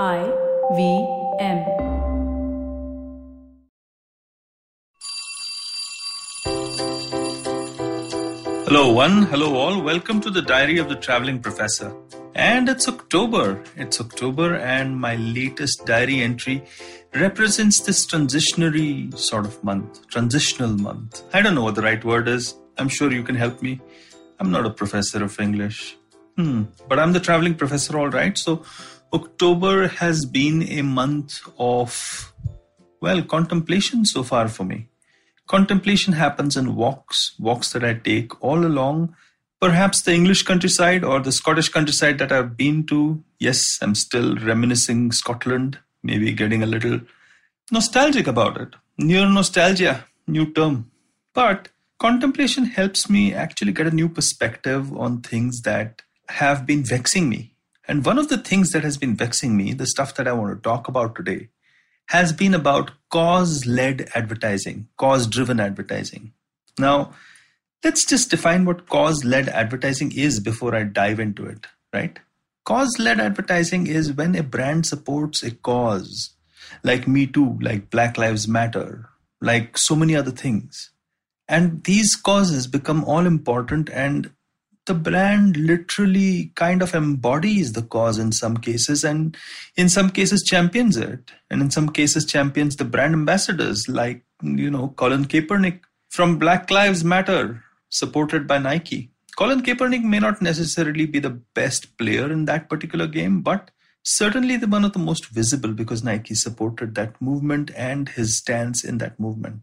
I V M. Hello, one. Hello, all. Welcome to the Diary of the Traveling Professor. And it's October. It's October, and my latest diary entry represents this transitionary sort of month, transitional month. I don't know what the right word is. I'm sure you can help me. I'm not a professor of English. Hmm. But I'm the traveling professor, all right. So October has been a month of, well, contemplation so far for me. Contemplation happens in walks, walks that I take all along, perhaps the English countryside or the Scottish countryside that I've been to. Yes, I'm still reminiscing Scotland, maybe getting a little nostalgic about it. Near nostalgia, new term. But contemplation helps me actually get a new perspective on things that have been vexing me and one of the things that has been vexing me, the stuff that I want to talk about today, has been about cause led advertising, cause driven advertising. Now, let's just define what cause led advertising is before I dive into it, right? Cause led advertising is when a brand supports a cause, like Me Too, like Black Lives Matter, like so many other things. And these causes become all important and the brand literally kind of embodies the cause in some cases and in some cases champions it. And in some cases champions the brand ambassadors like you know colin kaepernick from black lives matter supported by nike. Colin kaepernick may not necessarily be the best player in that particular game but certainly the one of the most visible because nike supported that movement and his stance in that movement.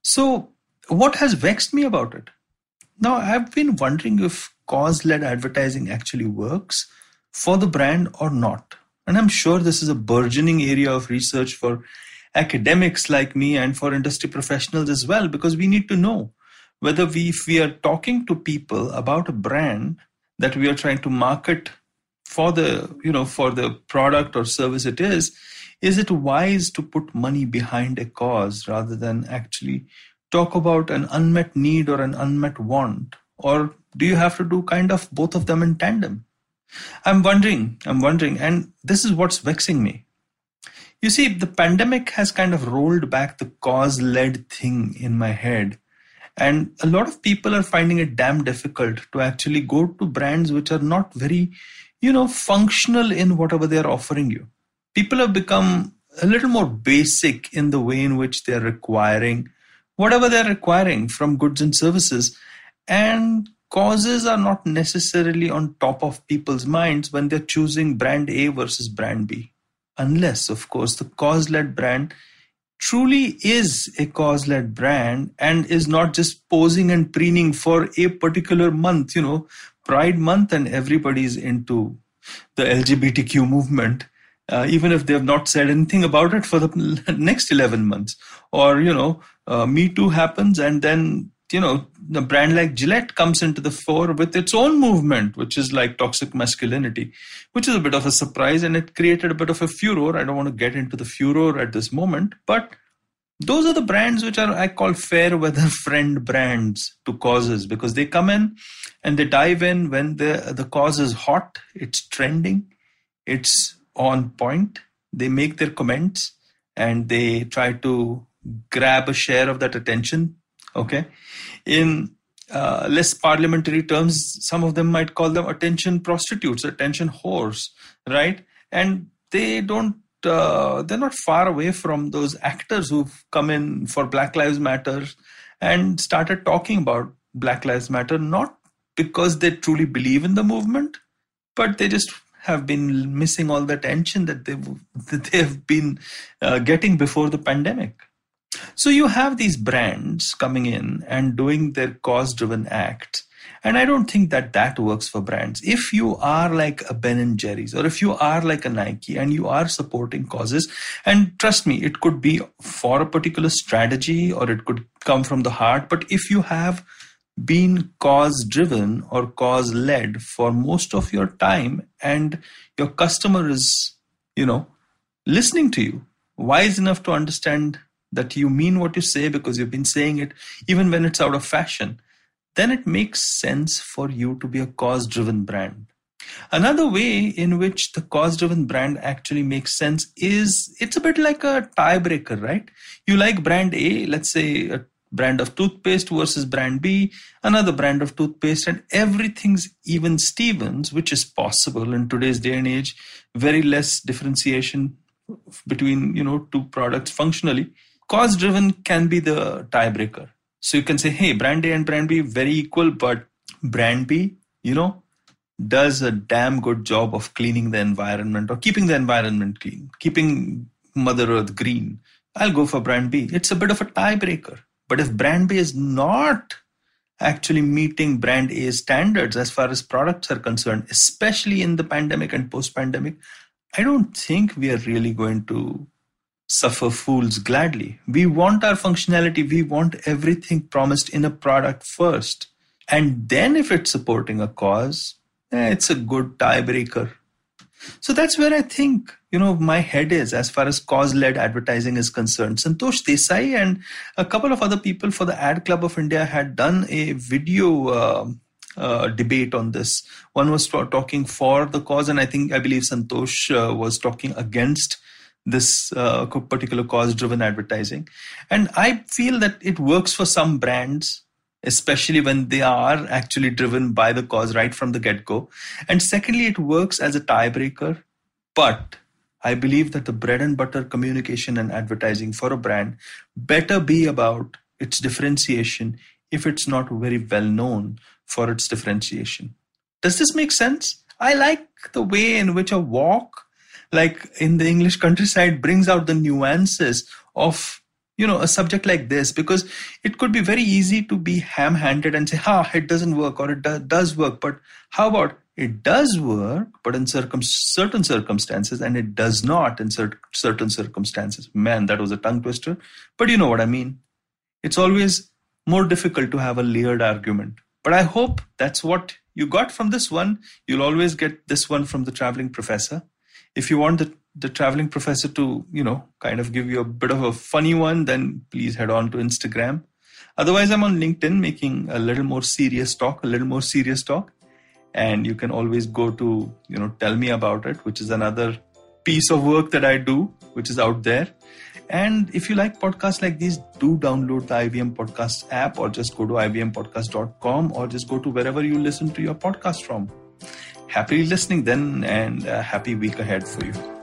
So what has vexed me about it? Now i've been wondering if cause led advertising actually works for the brand or not. And I'm sure this is a burgeoning area of research for academics like me and for industry professionals as well, because we need to know whether we, if we are talking to people about a brand that we are trying to market for the, you know, for the product or service it is, is it wise to put money behind a cause rather than actually talk about an unmet need or an unmet want or do you have to do kind of both of them in tandem? I'm wondering, I'm wondering, and this is what's vexing me. You see, the pandemic has kind of rolled back the cause led thing in my head. And a lot of people are finding it damn difficult to actually go to brands which are not very, you know, functional in whatever they're offering you. People have become a little more basic in the way in which they're requiring whatever they're requiring from goods and services. And causes are not necessarily on top of people's minds when they're choosing brand A versus brand B. Unless, of course, the cause led brand truly is a cause led brand and is not just posing and preening for a particular month, you know, Pride Month, and everybody's into the LGBTQ movement. Uh, even if they have not said anything about it for the next 11 months or you know uh, me too happens and then you know, the brand like Gillette comes into the fore with its own movement, which is like toxic masculinity, which is a bit of a surprise and it created a bit of a furor. I don't want to get into the furor at this moment, but those are the brands which are I call fair weather friend brands to causes because they come in and they dive in when the the cause is hot, it's trending, it's on point. They make their comments and they try to grab a share of that attention Okay. In uh, less parliamentary terms, some of them might call them attention prostitutes, attention whores, right? And they don't, uh, they're not far away from those actors who've come in for Black Lives Matter and started talking about Black Lives Matter, not because they truly believe in the movement, but they just have been missing all the attention that they've, that they've been uh, getting before the pandemic. So you have these brands coming in and doing their cause driven act. And I don't think that that works for brands. If you are like a Ben and Jerry's or if you are like a Nike and you are supporting causes, and trust me, it could be for a particular strategy or it could come from the heart. But if you have been cause driven or cause led for most of your time and your customer is, you know, listening to you, wise enough to understand that you mean what you say because you've been saying it even when it's out of fashion, then it makes sense for you to be a cause driven brand. Another way in which the cause driven brand actually makes sense is it's a bit like a tiebreaker, right? You like brand A, let's say a brand of toothpaste versus brand B, another brand of toothpaste, and everything's even Stevens, which is possible in today's day and age. Very less differentiation between you know two products functionally. Cause driven can be the tiebreaker. So you can say, hey, brand A and brand B very equal, but brand B, you know, does a damn good job of cleaning the environment or keeping the environment clean, keeping Mother Earth green. I'll go for brand B. It's a bit of a tiebreaker. But if brand B is not actually meeting brand A standards as far as products are concerned, especially in the pandemic and post pandemic, I don't think we are really going to suffer fools gladly. We want our functionality, we want everything promised in a product first. And then if it's supporting a cause, eh, it's a good tiebreaker. So that's where I think, you know, my head is as far as cause-led advertising is concerned. Santosh Desai and a couple of other people for the Ad Club of India had done a video uh, uh, debate on this. One was talking for the cause, and I think I believe Santosh uh, was talking against this uh, particular cause-driven advertising. And I feel that it works for some brands especially when they are actually driven by the cause right from the get go. And secondly, it works as a tiebreaker. But I believe that the bread and butter communication and advertising for a brand better be about its differentiation if it's not very well known for its differentiation. Does this make sense? I like the way in which a walk, like in the English countryside, brings out the nuances of you know a subject like this because it could be very easy to be ham-handed and say ha it doesn't work or it do- does work but how about it does work but in circum- certain circumstances and it does not in cer- certain circumstances. Man that was a tongue twister but you know what i mean. It's always more difficult to have a layered argument but i hope that's what you got from this one. You'll always get this one from the traveling professor if you want the the traveling professor to you know kind of give you a bit of a funny one then please head on to instagram. Otherwise i'm on linkedin making a little more serious talk a little more serious talk. And you can always go to you know tell me about it which is another piece of work that i do which is out there. And if you like podcasts like these do download the IVM podcast app or just go to ivmpodcast.com or just go to wherever you listen to your podcast from happy listening then and a happy week ahead for you